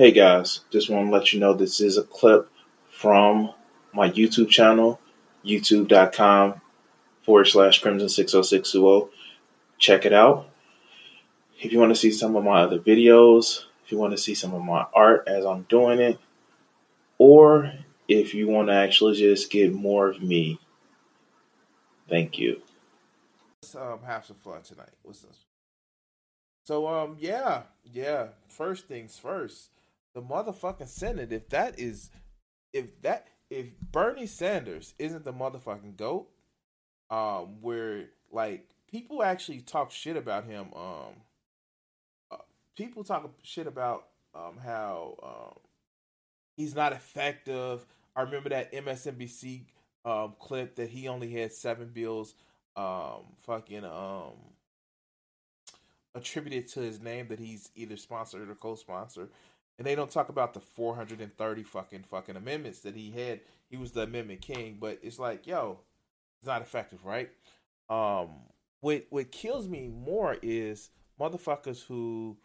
Hey guys, just want to let you know this is a clip from my YouTube channel, youtube.com forward slash crimson60620. Check it out. If you want to see some of my other videos, if you want to see some of my art as I'm doing it, or if you want to actually just get more of me, thank you. Let's um, have some fun tonight. What's this? So um yeah, yeah. First things first, the motherfucking Senate. If that is, if that if Bernie Sanders isn't the motherfucking goat, um, where like people actually talk shit about him. Um, uh, people talk shit about um how um he's not effective. I remember that MSNBC um clip that he only had seven bills um fucking um attributed to his name that he's either sponsored or co-sponsored and they don't talk about the 430 fucking fucking amendments that he had. He was the amendment king but it's like yo it's not effective right? Um what what kills me more is motherfuckers who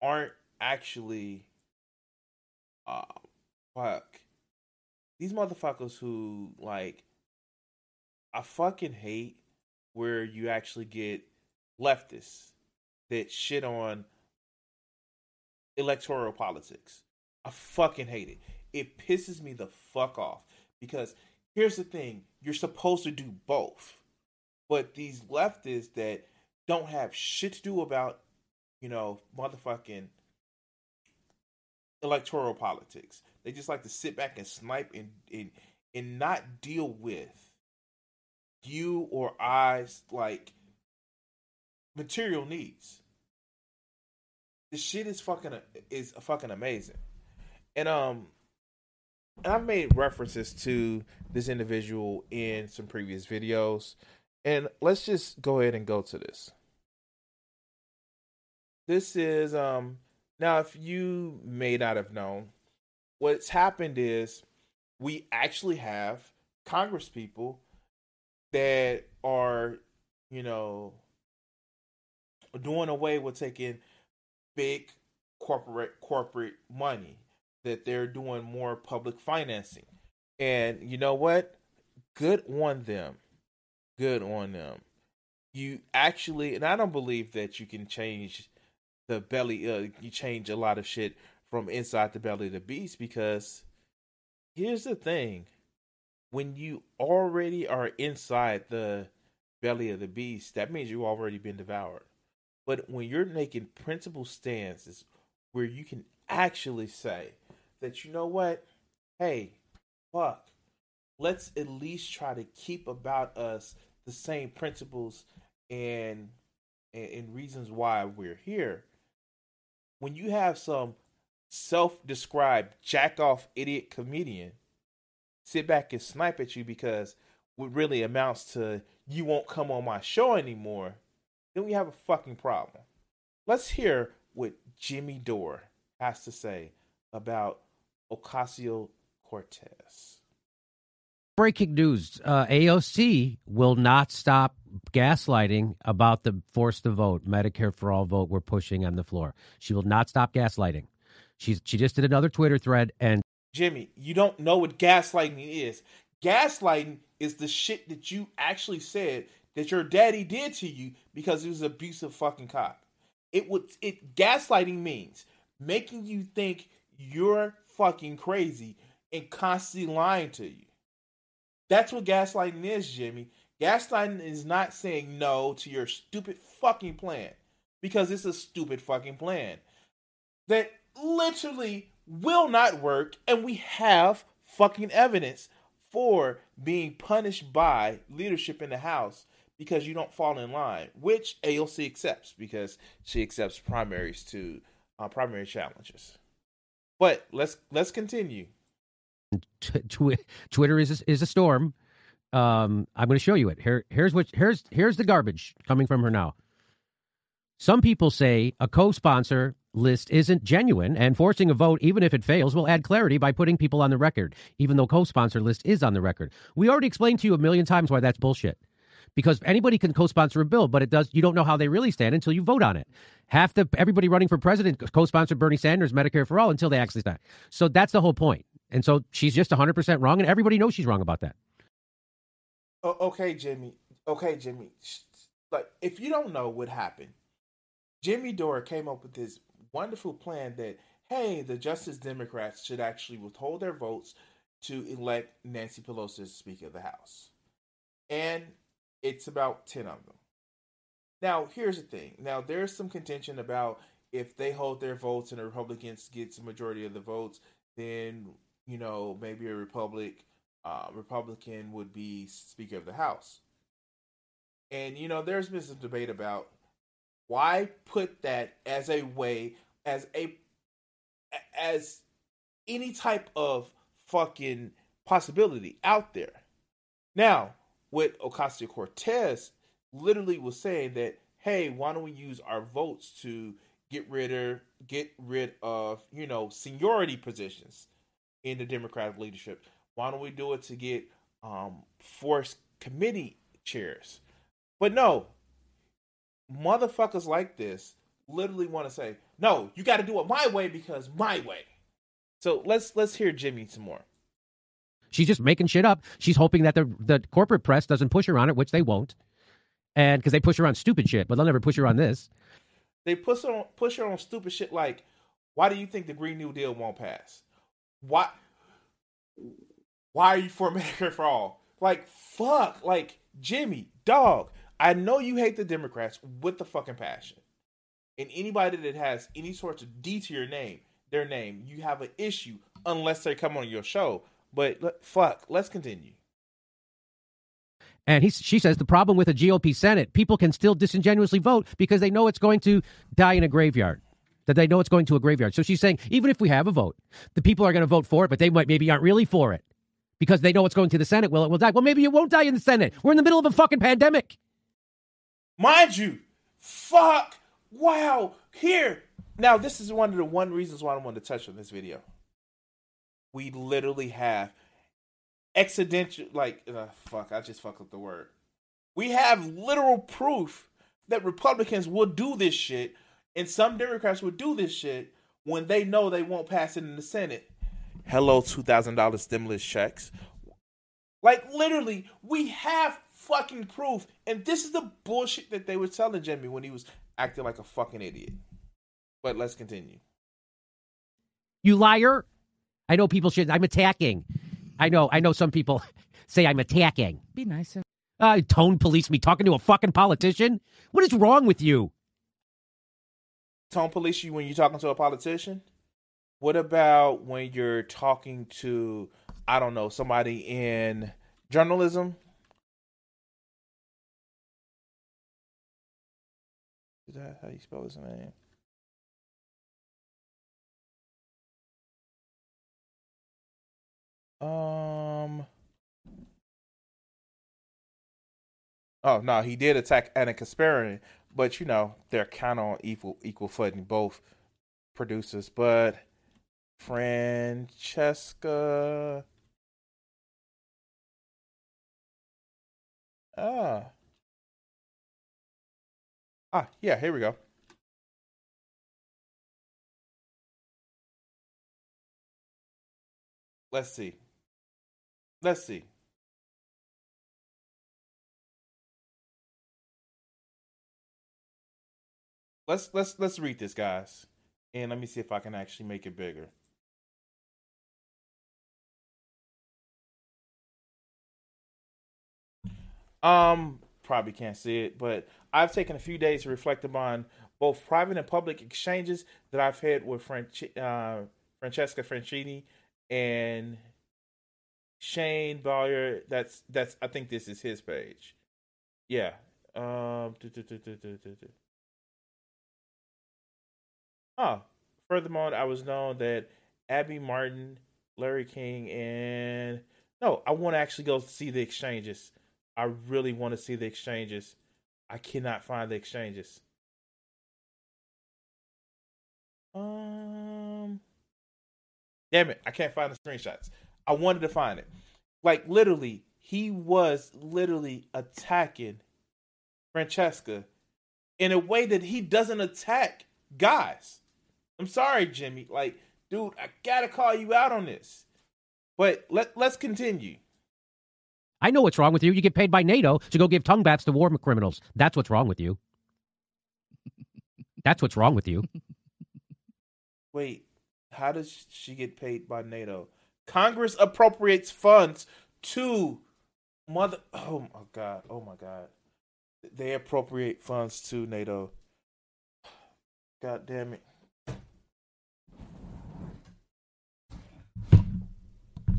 aren't actually uh fuck. These motherfuckers who like I fucking hate where you actually get leftists that shit on electoral politics. I fucking hate it. It pisses me the fuck off because here's the thing you're supposed to do both. But these leftists that don't have shit to do about, you know, motherfucking electoral politics. They just like to sit back and snipe and and, and not deal with you or I's like material needs. The shit is fucking is fucking amazing, and um, and I've made references to this individual in some previous videos, and let's just go ahead and go to this. This is um now if you may not have known, what's happened is we actually have Congress people that are, you know, doing away with taking big corporate corporate money that they're doing more public financing. And you know what? Good on them. Good on them. You actually and I don't believe that you can change the belly uh you change a lot of shit from inside the belly of the beast because here's the thing when you already are inside the belly of the beast, that means you've already been devoured. But when you're making principle stances where you can actually say that, you know what, hey, fuck, let's at least try to keep about us the same principles and, and, and reasons why we're here. When you have some self described jack off idiot comedian sit back and snipe at you because what really amounts to you won't come on my show anymore, then we have a fucking problem. Let's hear what Jimmy Dore has to say about Ocasio Cortez. Breaking news uh, AOC will not stop gaslighting about the force to vote, Medicare for all vote we're pushing on the floor. She will not stop gaslighting. She's, she just did another Twitter thread and Jimmy, you don't know what gaslighting is. Gaslighting is the shit that you actually said that your daddy did to you because he was an abusive fucking cop. It would it gaslighting means making you think you're fucking crazy and constantly lying to you. That's what gaslighting is, Jimmy. Gaslighting is not saying no to your stupid fucking plan because it's a stupid fucking plan that literally will not work, and we have fucking evidence for being punished by leadership in the House because you don't fall in line, which AOC accepts because she accepts primaries to uh, primary challenges. But let's let's continue. Twitter is a, is a storm. Um, I'm going to show you it. Here, here's what here's here's the garbage coming from her now. Some people say a co-sponsor list isn't genuine, and forcing a vote, even if it fails, will add clarity by putting people on the record, even though co-sponsor list is on the record. We already explained to you a million times why that's bullshit. Because anybody can co-sponsor a bill, but it does you don't know how they really stand until you vote on it. Half the everybody running for president co-sponsored Bernie Sanders Medicare for all until they actually stand. So that's the whole point. And so she's just 100% wrong, and everybody knows she's wrong about that. Okay, Jimmy. Okay, Jimmy. Like, if you don't know what happened, Jimmy Dore came up with this wonderful plan that hey, the Justice Democrats should actually withhold their votes to elect Nancy Pelosi as Speaker of the House, and it's about ten of them. Now, here's the thing. Now, there's some contention about if they hold their votes and the Republicans gets the majority of the votes, then you know maybe a Republic uh, Republican would be Speaker of the House. And you know, there's been some debate about why put that as a way, as a, as any type of fucking possibility out there. Now, what Ocasio Cortez literally was saying that, hey, why don't we use our votes to get rid of get rid of you know seniority positions in the Democratic leadership? Why don't we do it to get um, forced committee chairs? But no, motherfuckers like this literally want to say, "No, you got to do it my way because my way." So let's let's hear Jimmy some more. She's just making shit up. She's hoping that the the corporate press doesn't push her on it, which they won't, and because they push her on stupid shit, but they'll never push her on this. They push her on push her on stupid shit like, "Why do you think the Green New Deal won't pass? Why? Why are you for Medicare for all? Like, fuck. Like, Jimmy, dog, I know you hate the Democrats with the fucking passion. And anybody that has any sort of D to your name, their name, you have an issue unless they come on your show. But fuck, let's continue. And he, she says the problem with a GOP Senate, people can still disingenuously vote because they know it's going to die in a graveyard. That they know it's going to a graveyard. So she's saying even if we have a vote, the people are going to vote for it, but they might maybe aren't really for it because they know it's going to the Senate. Well, it will die. Well, maybe it won't die in the Senate. We're in the middle of a fucking pandemic. Mind you, fuck, wow, here. Now, this is one of the one reasons why I wanted to touch on this video. We literally have accidental, like, uh, fuck, I just fucked up the word. We have literal proof that Republicans will do this shit, and some Democrats will do this shit when they know they won't pass it in the Senate hello $2,000 stimulus checks. Like, literally, we have fucking proof. And this is the bullshit that they were telling Jimmy when he was acting like a fucking idiot. But let's continue. You liar. I know people should. I'm attacking. I know. I know some people say I'm attacking. Be nicer. Uh, tone police me talking to a fucking politician. What is wrong with you? Tone police you when you're talking to a politician? What about when you're talking to, I don't know, somebody in journalism? Is that how you spell his name? Um. Oh no, he did attack Ana Kasparian, but you know they're kind of on equal equal footing, both producers. But Francesca. Ah. Ah, yeah, here we go. Let's see. Let's see. Let's let's let's read this, guys. And let me see if I can actually make it bigger. Um, probably can't see it, but I've taken a few days to reflect upon both private and public exchanges that I've had with Fran- uh, Francesca Franchini and Shane Bowyer. That's that's. I think this is his page. Yeah. Um. Oh, furthermore, I was known that Abby Martin Larry King and no, I want to actually go see the exchanges. I really want to see the exchanges. I cannot find the exchanges. Um, damn it, I can't find the screenshots. I wanted to find it. Like literally, he was literally attacking Francesca in a way that he doesn't attack guys. I'm sorry, Jimmy. Like, dude, I gotta call you out on this. But let let's continue. I know what's wrong with you. You get paid by NATO to go give tongue baths to war criminals. That's what's wrong with you. That's what's wrong with you. Wait, how does she get paid by NATO? Congress appropriates funds to mother. Oh my god! Oh my god! They appropriate funds to NATO. God damn it!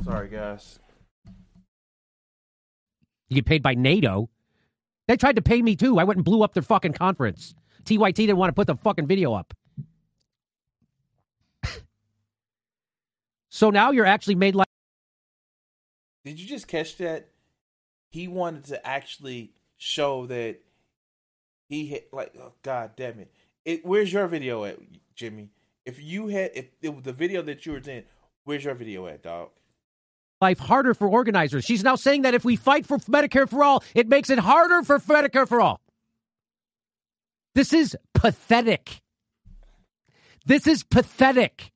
Sorry, guys. You get paid by NATO. They tried to pay me too. I went and blew up their fucking conference. TYT didn't want to put the fucking video up. So now you're actually made like. Did you just catch that? He wanted to actually show that he hit like oh god damn it. It where's your video at, Jimmy? If you had if it was the video that you were in, where's your video at, dog? life harder for organizers. She's now saying that if we fight for Medicare for all, it makes it harder for Medicare for all. This is pathetic. This is pathetic.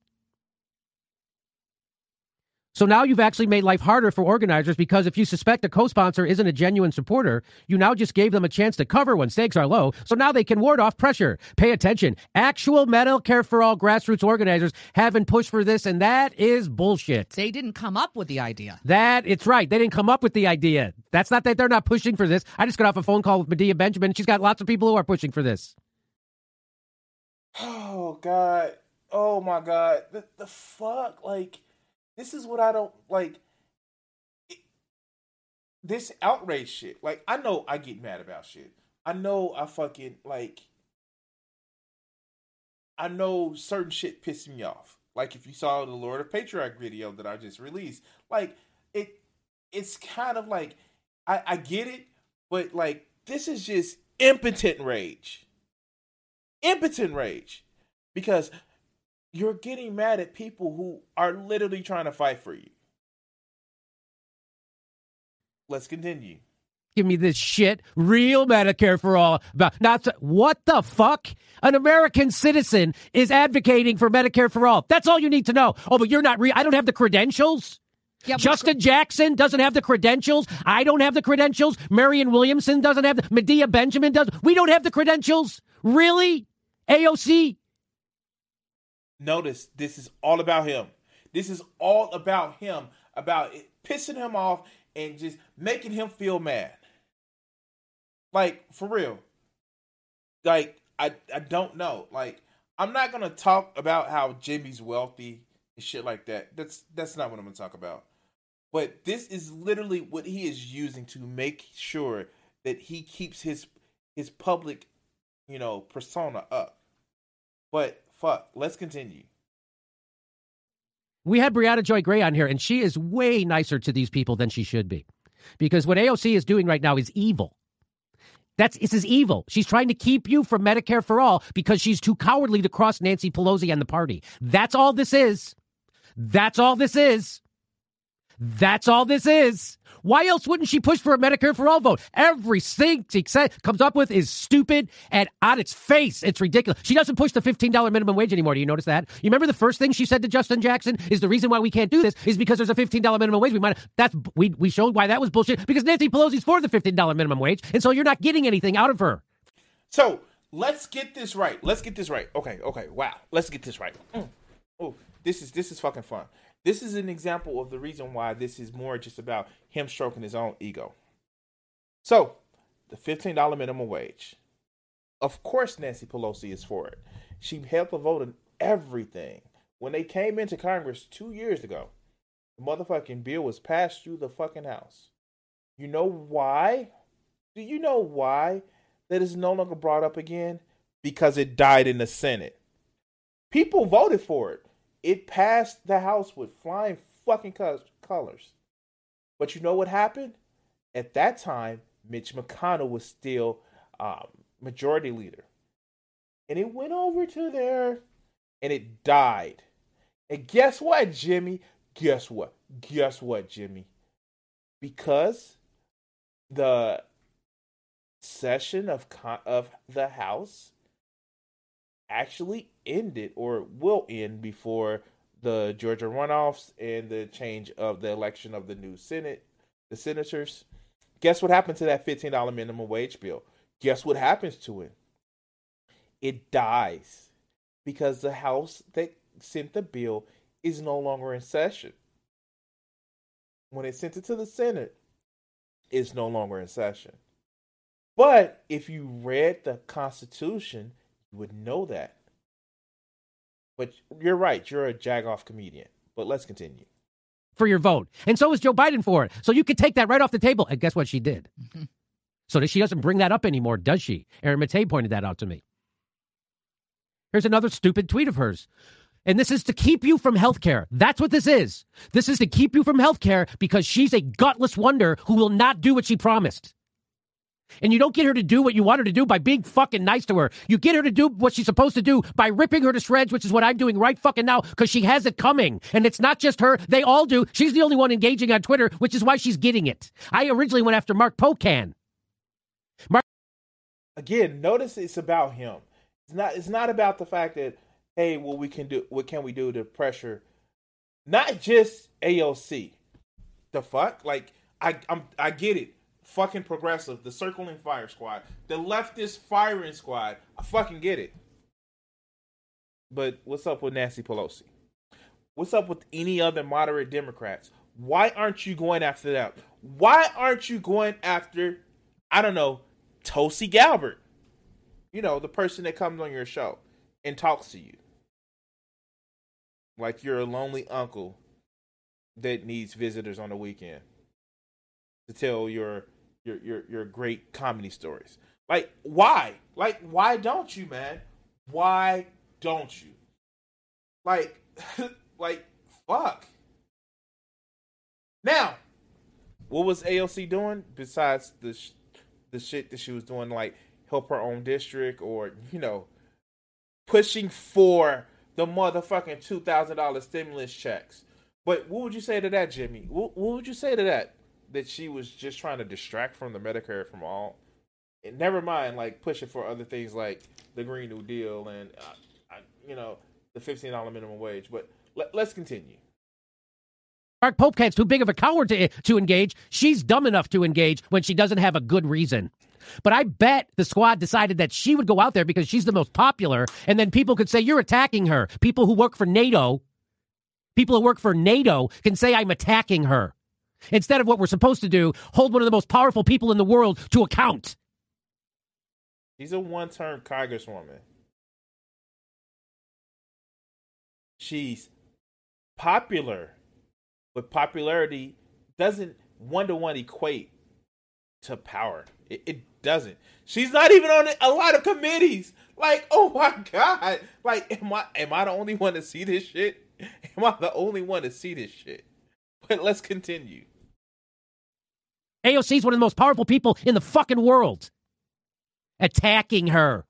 So now you've actually made life harder for organizers because if you suspect a co-sponsor isn't a genuine supporter, you now just gave them a chance to cover when stakes are low. So now they can ward off pressure. Pay attention. Actual Medicare for all grassroots organizers haven't pushed for this, and that is bullshit. They didn't come up with the idea. That it's right. They didn't come up with the idea. That's not that they're not pushing for this. I just got off a phone call with Medea Benjamin. She's got lots of people who are pushing for this. Oh God. Oh my God. The, the fuck? Like this is what I don't like. This outrage shit. Like, I know I get mad about shit. I know I fucking like. I know certain shit pisses me off. Like if you saw the Lord of Patriarch video that I just released, like it, it's kind of like I, I get it, but like this is just impotent rage. Impotent rage, because you're getting mad at people who are literally trying to fight for you. Let's continue. Give me this shit. Real Medicare for all. About not to, what the fuck? An American citizen is advocating for Medicare for all. That's all you need to know. Oh, but you're not real. I don't have the credentials. Yeah, Justin Jackson doesn't have the credentials. I don't have the credentials. Marianne Williamson doesn't have the. Medea Benjamin does. We don't have the credentials. Really? AOC, Notice this is all about him. This is all about him, about pissing him off and just making him feel mad. Like for real. Like I I don't know. Like I'm not gonna talk about how Jimmy's wealthy and shit like that. That's that's not what I'm gonna talk about. But this is literally what he is using to make sure that he keeps his his public, you know, persona up. But fuck. Let's continue. We had Briahna Joy Gray on here, and she is way nicer to these people than she should be. Because what AOC is doing right now is evil. That's this is evil. She's trying to keep you from Medicare for all because she's too cowardly to cross Nancy Pelosi and the party. That's all this is. That's all this is. That's all this is. Why else wouldn't she push for a Medicare for all vote? Everything she comes up with is stupid and on its face. It's ridiculous. She doesn't push the $15 minimum wage anymore. Do you notice that? You remember the first thing she said to Justin Jackson is the reason why we can't do this is because there's a $15 minimum wage. We might that's we we showed why that was bullshit because Nancy Pelosi's for the $15 minimum wage and so you're not getting anything out of her. So, let's get this right. Let's get this right. Okay, okay. Wow. Let's get this right. Mm. Oh, this is this is fucking fun. This is an example of the reason why this is more just about him stroking his own ego. So, the $15 minimum wage. Of course, Nancy Pelosi is for it. She held the vote on everything. When they came into Congress two years ago, the motherfucking bill was passed through the fucking House. You know why? Do you know why that is no longer brought up again? Because it died in the Senate. People voted for it it passed the House with flying fucking colors. But you know what happened? At that time, Mitch McConnell was still um, majority leader. And it went over to there and it died. And guess what, Jimmy? Guess what? Guess what, Jimmy? Because the session of con- of the House actually ended or will end before the Georgia runoffs and the change of the election of the new Senate, the senators. Guess what happened to that $15 minimum wage bill? Guess what happens to it? It dies because the House that sent the bill is no longer in session. When it sent it to the Senate, it's no longer in session. But if you read the Constitution, you would know that. But you're right, you're a jagoff comedian. But let's continue. For your vote. And so is Joe Biden for it. So you could take that right off the table. And guess what she did? Mm-hmm. So that she doesn't bring that up anymore, does she? Aaron Maté pointed that out to me. Here's another stupid tweet of hers. And this is to keep you from health care. That's what this is. This is to keep you from health care because she's a gutless wonder who will not do what she promised. And you don't get her to do what you want her to do by being fucking nice to her. You get her to do what she's supposed to do by ripping her to shreds, which is what I'm doing right fucking now because she has it coming. And it's not just her. They all do. She's the only one engaging on Twitter, which is why she's getting it. I originally went after Mark Pocan. Mark. Again, notice it's about him. It's not, it's not about the fact that, hey, what we can do, what can we do to pressure not just AOC. The fuck? Like, I, I'm, I get it fucking progressive, the circling fire squad, the leftist firing squad. I fucking get it. But what's up with Nancy Pelosi? What's up with any other moderate Democrats? Why aren't you going after them? Why aren't you going after, I don't know, Tulsi Gabbard? You know, the person that comes on your show and talks to you. Like you're a lonely uncle that needs visitors on the weekend to tell your your your your great comedy stories. Like why? Like why don't you, man? Why don't you? Like like fuck. Now, what was AOC doing besides the sh- the shit that she was doing like help her own district or, you know, pushing for the motherfucking $2,000 stimulus checks. But what would you say to that, Jimmy? What, what would you say to that? That she was just trying to distract from the Medicare from all. And never mind, like pushing for other things like the Green New Deal and uh, you know the fifteen dollar minimum wage. But let, let's continue. Mark Pocan's too big of a coward to to engage. She's dumb enough to engage when she doesn't have a good reason. But I bet the squad decided that she would go out there because she's the most popular, and then people could say you're attacking her. People who work for NATO, people who work for NATO, can say I'm attacking her instead of what we're supposed to do, hold one of the most powerful people in the world to account. She's a one term congresswoman. She's popular, but popularity doesn't one to one equate to power. It, it, doesn't. She's not even on a lot of committees. Like, oh my god! Like, am I am I the only one to see this shit? Am I the only one to see this shit? But let's continue. AOC is one of the most powerful people in the fucking world. Attacking her.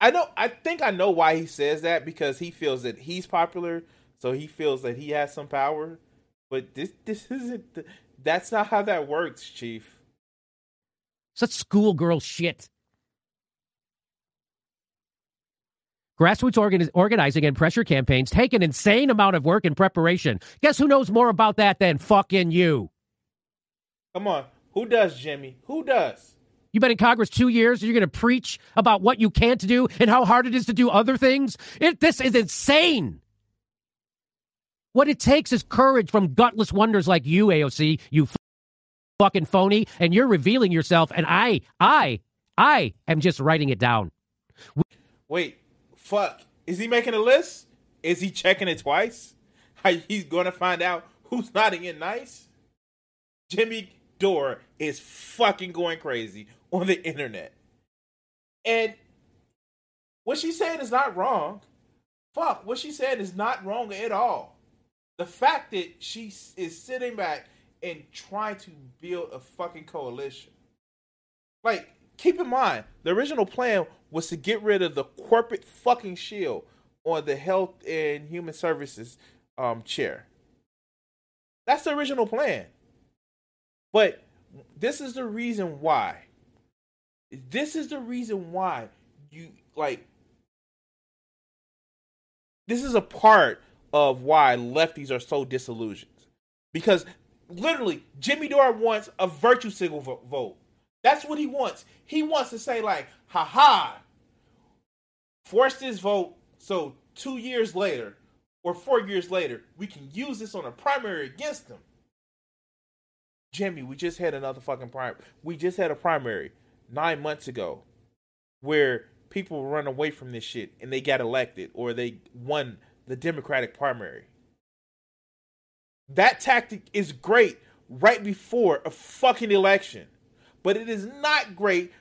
I know. I think I know why he says that because he feels that he's popular, so he feels that he has some power. But this, this isn't. That's not how that works, Chief. Such schoolgirl shit. Grassroots organi- organizing and pressure campaigns take an insane amount of work and preparation. Guess who knows more about that than fucking you? Come on. Who does, Jimmy? Who does? You've been in Congress two years and you're going to preach about what you can't do and how hard it is to do other things? It, this is insane. What it takes is courage from gutless wonders like you, AOC, you fucking phony, and you're revealing yourself, and I, I, I am just writing it down. Wait, fuck. Is he making a list? Is he checking it twice? He's going to find out who's nodding in nice? Jimmy Dore is fucking going crazy on the internet. And what she said is not wrong. Fuck, what she said is not wrong at all. The fact that she is sitting back and trying to build a fucking coalition. Like, keep in mind, the original plan was to get rid of the corporate fucking shield on the health and human services um, chair. That's the original plan. But this is the reason why. This is the reason why you like. This is a part of why lefties are so disillusioned. Because literally, Jimmy Dore wants a virtue signal vo- vote. That's what he wants. He wants to say, like, haha, force this vote so two years later or four years later, we can use this on a primary against them. Jimmy, we just had another fucking primary. We just had a primary nine months ago where people run away from this shit and they got elected or they won the Democratic primary. That tactic is great right before a fucking election, but it is not great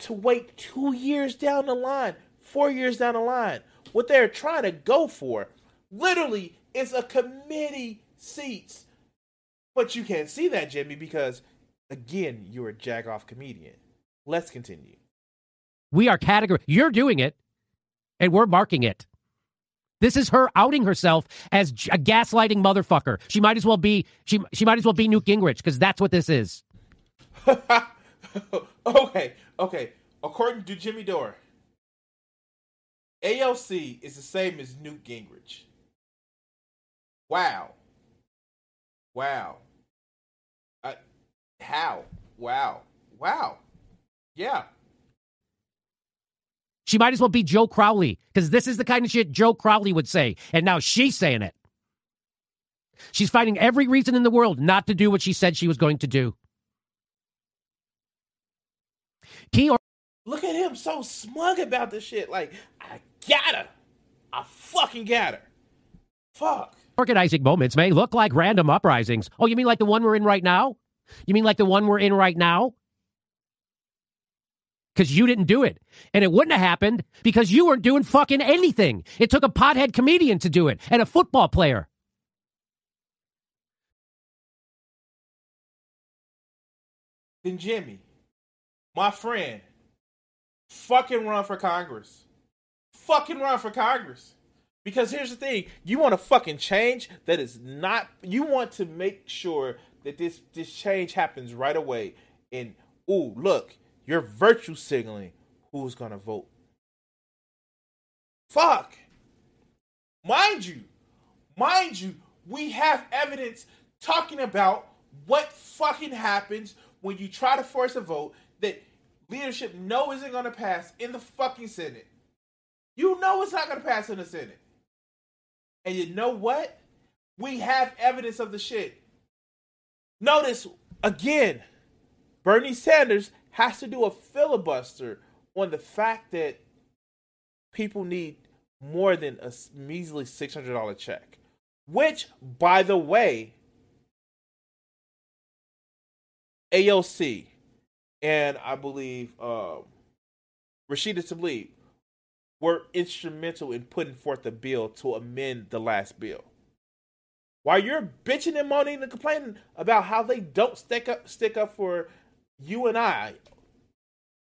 to wait two years down the line, four years down the line. What they're trying to go for literally is a committee seats. But you can't see that, Jimmy, because again, you're a jagoff comedian. Let's continue. We are category. You're doing it, and we're marking it. This is her outing herself as a gaslighting motherfucker. She might as well be she she might as well be Newt Gingrich because that's what this is. okay, okay. According to Jimmy Dore, AOC is the same as Newt Gingrich. Wow. Wow. How? Wow. Wow. Yeah. She might as well be Joe Crowley because this is the kind of shit Joe Crowley would say, and now she's saying it. She's finding every reason in the world not to do what she said she was going to do. Key or Look at him so smug about this shit. Like, I got her. I fucking got her. Fuck. organizing moments may look like random uprisings. Oh, you mean like the one we're in right now? You mean like the one we're in right now? Because you didn't do it. And it wouldn't have happened because you weren't doing fucking anything. It took a pothead comedian to do it and a football player. Then Jimmy, my friend, fucking run for Congress. Fucking run for Congress. Because here's the thing, you want to fucking change that is not you want to make sure that this this change happens right away. And ooh, look, you're virtue signaling who's gonna vote. Fuck. Mind you, mind you, we have evidence talking about what fucking happens when you try to force a vote that leadership know isn't to pass in the fucking Senate. You know it's not to pass in the Senate. And you know what? We have evidence of the shit. Notice again, Bernie Sanders has to do a filibuster on the fact that people need more than a measly $600 check. Which, by the way, AOC and I believe um, Rashida Tlaib were instrumental in putting forth a bill to amend the last bill. While you're bitching and moaning and complaining about how they don't stick up stick up for you and I,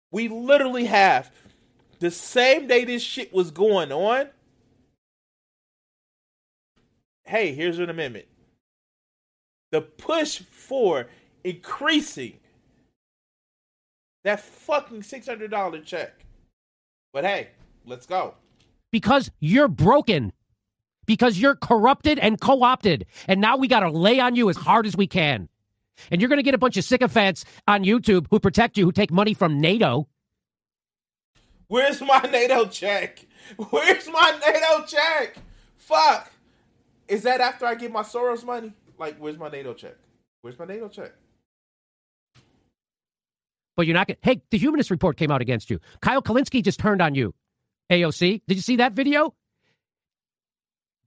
we literally have the same day this shit was going on. Hey, here's an amendment. The push for increasing that fucking $600 check. But hey, let's go. because you're broken. Because you're corrupted and co opted. And now we got to lay on you as hard as we can. And you're going to get a bunch of sycophants on YouTube who protect you, who take money from NATO. Where's my NATO check? Where's my NATO check? Fuck. Is that after I get my Soros money? Like, where's my NATO check? Where's my NATO check? But you're not going to. Hey, the Humanist Report came out against you. Kyle Kulinski just turned on you. AOC. Did you see that video?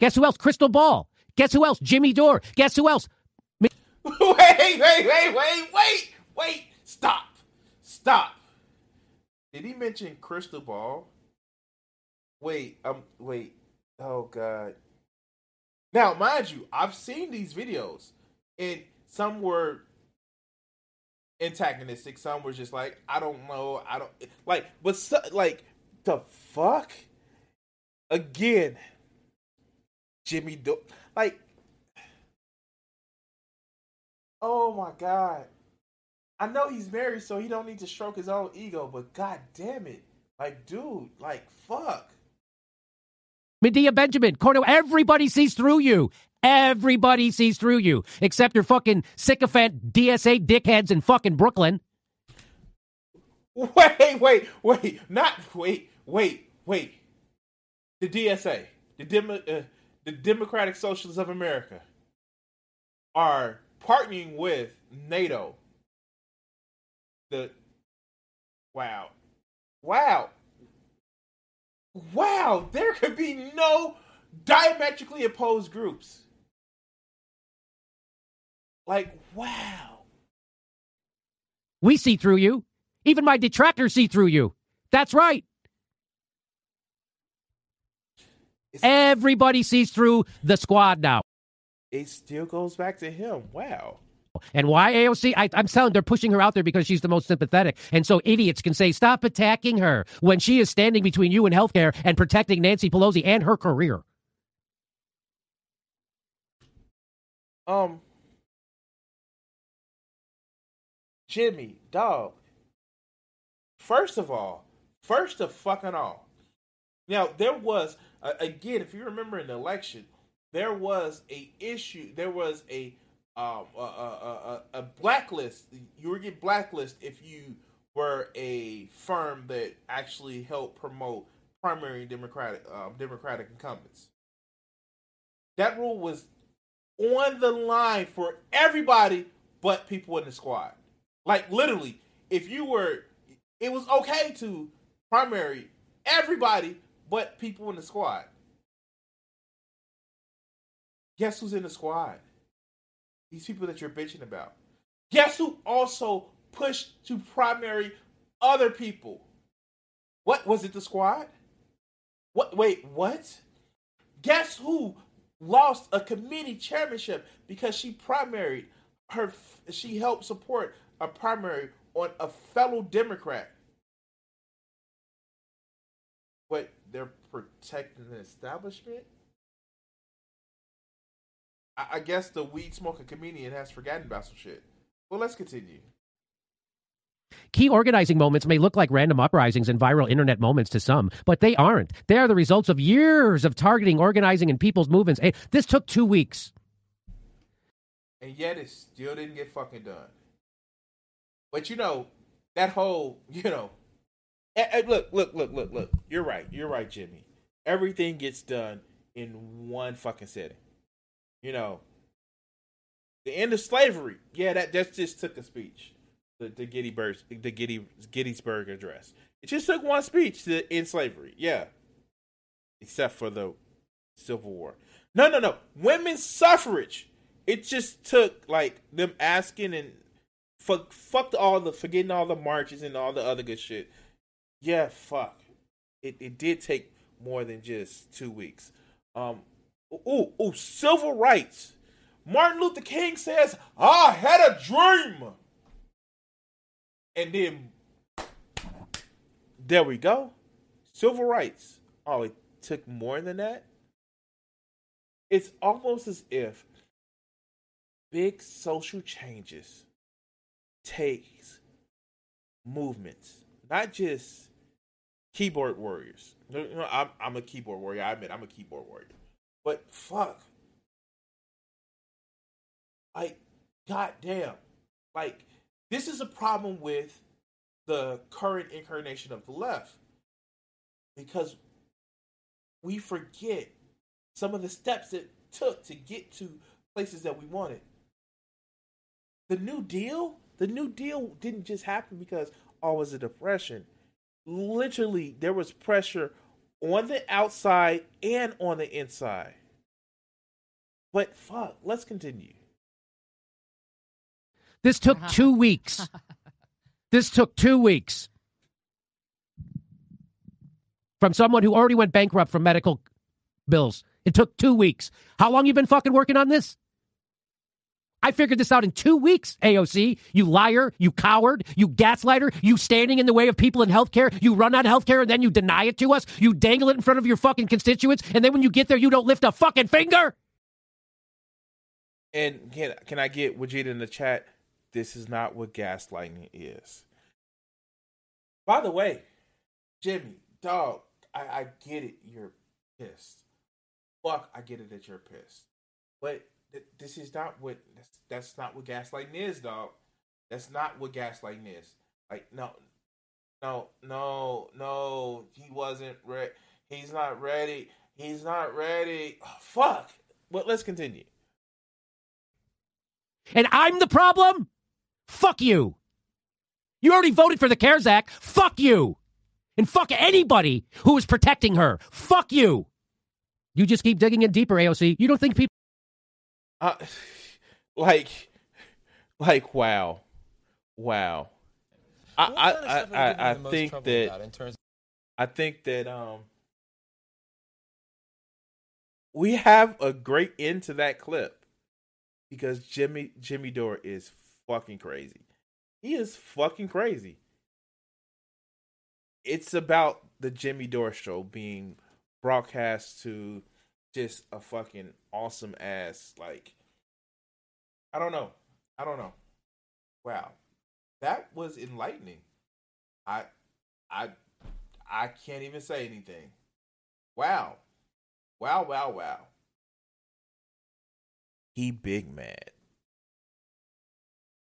Guess who else? Krystal Ball. Guess who else? Jimmy Dore. Guess who else? wait, wait, wait, wait, wait, wait. Stop. Stop. Did he mention Krystal Ball? Wait, um, wait. Oh God. Now, mind you, I've seen these videos, and some were antagonistic. Some were just like, I don't know, I don't like, but so, like the fuck again, Jimmy. Do- like, oh my god. I know he's married, so he don't need to stroke his own ego. But god damn it, like, dude, like, fuck. Medea Benjamin, Cornel, everybody sees through you. Everybody sees through you, except your fucking sycophant DSA dickheads in fucking Brooklyn. Wait, wait, wait, not wait, wait, wait. The DSA, the Demo, uh, the Democratic Socialists of America, are partnering with NATO. The wow, wow, wow. There could be no diametrically opposed groups. Like wow. We see through you. Even my detractors see through you. That's right. It's- Everybody sees through the squad now. it still goes back to him. Wow. And why AOC? I, I'm telling they're pushing her out there because she's the most sympathetic. And so idiots can say, stop attacking her when she is standing between you and healthcare and protecting Nancy Pelosi and her career. Um, Jimmy, dog. First of all, first of fucking all. Now there was uh, again, if you remember in the election, there was a issue. There was a um a, a, blacklist. You were get blacklist if you were a firm that actually helped promote primary Democratic um, Democratic incumbents. That rule was on the line for everybody but people in the squad. Like literally, if you were, it was okay to primary everybody but people in the squad. Guess who's in the squad? These people that you're bitching about. Guess who also pushed to primary other people? What was it? The squad? What? Wait, what? Guess who lost a committee chairmanship because she primaried her? She helped support a primary on a fellow Democrat. Protecting the establishment. I, I guess the weed smoking comedian has forgotten about some shit. Well, let's continue. Key organizing moments may look like random uprisings and viral internet moments to some, but they aren't. They are the results of years of targeting, organizing, and people's movements. Hey, this took two weeks. and yet it still didn't get fucking done. But you know, that whole, you know, eh, look, look, look, look, look. You're right. You're right, Jimmy. Everything gets done in one fucking setting. You know, the end of slavery. Yeah, that that just took a speech. The the Gettysburg the Getty, Gettysburg Address. It just took one speech to end slavery. Yeah, except for the Civil War. No, no, no. Women's suffrage. It just took like them asking and fuck, fucked all the forgetting all the marches and all the other good shit. Yeah, fuck. It it did take more than just two weeks. Um, ooh, ooh, civil rights. Martin Luther King says, "I had a dream," and then there we go. Civil rights. Oh, it took more than that. It's almost as if big social changes takes movements, not just keyboard warriors. No, I'm I'm a keyboard warrior. I admit I'm a keyboard warrior. But fuck. Like, goddamn. Like, this is a problem with the current incarnation of the left. Because we forget some of the steps it took to get to places that we wanted. The New Deal, the New Deal didn't just happen because oh, it was a depression. Literally, there was pressure on the outside and on the inside. But fuck, let's continue. This took uh-huh. two weeks. This took two weeks. From someone who already went bankrupt from medical bills It took two weeks. How long you been fucking working on this? I figured this out in two weeks, AOC. You liar, you coward, you gaslighter, you standing in the way of people in healthcare. You run on healthcare and then you deny it to us. You dangle it in front of your fucking constituents, and then when you get there, you don't lift a fucking finger. And can can I get Wajid in the chat? This is not what gaslighting is. By the way, Jimmy, dog, I, I get it. You're pissed. Fuck, I get it that you're pissed. But this is not what that's, that's not what gaslighting is, dog. That's not what gaslighting is. Like no, no, no, no. He wasn't ready. He's not ready. He's not ready. Oh, fuck. Well, let's continue. And I'm the problem? Fuck you. You already voted for the CARES Act. Fuck you. And fuck anybody who is protecting her. Fuck you. You just keep digging in deeper, AOC. You don't think people. Uh, like, like, wow, wow. I, I, I, I, think that I think that um we have a great end to that clip because Jimmy Jimmy Dore is fucking crazy. He is fucking crazy. It's about the Jimmy Dore show being broadcast to just a fucking awesome ass like I don't know. I don't know. Wow. That was enlightening. I I I can't even say anything. Wow. Wow, wow, wow. He big mad.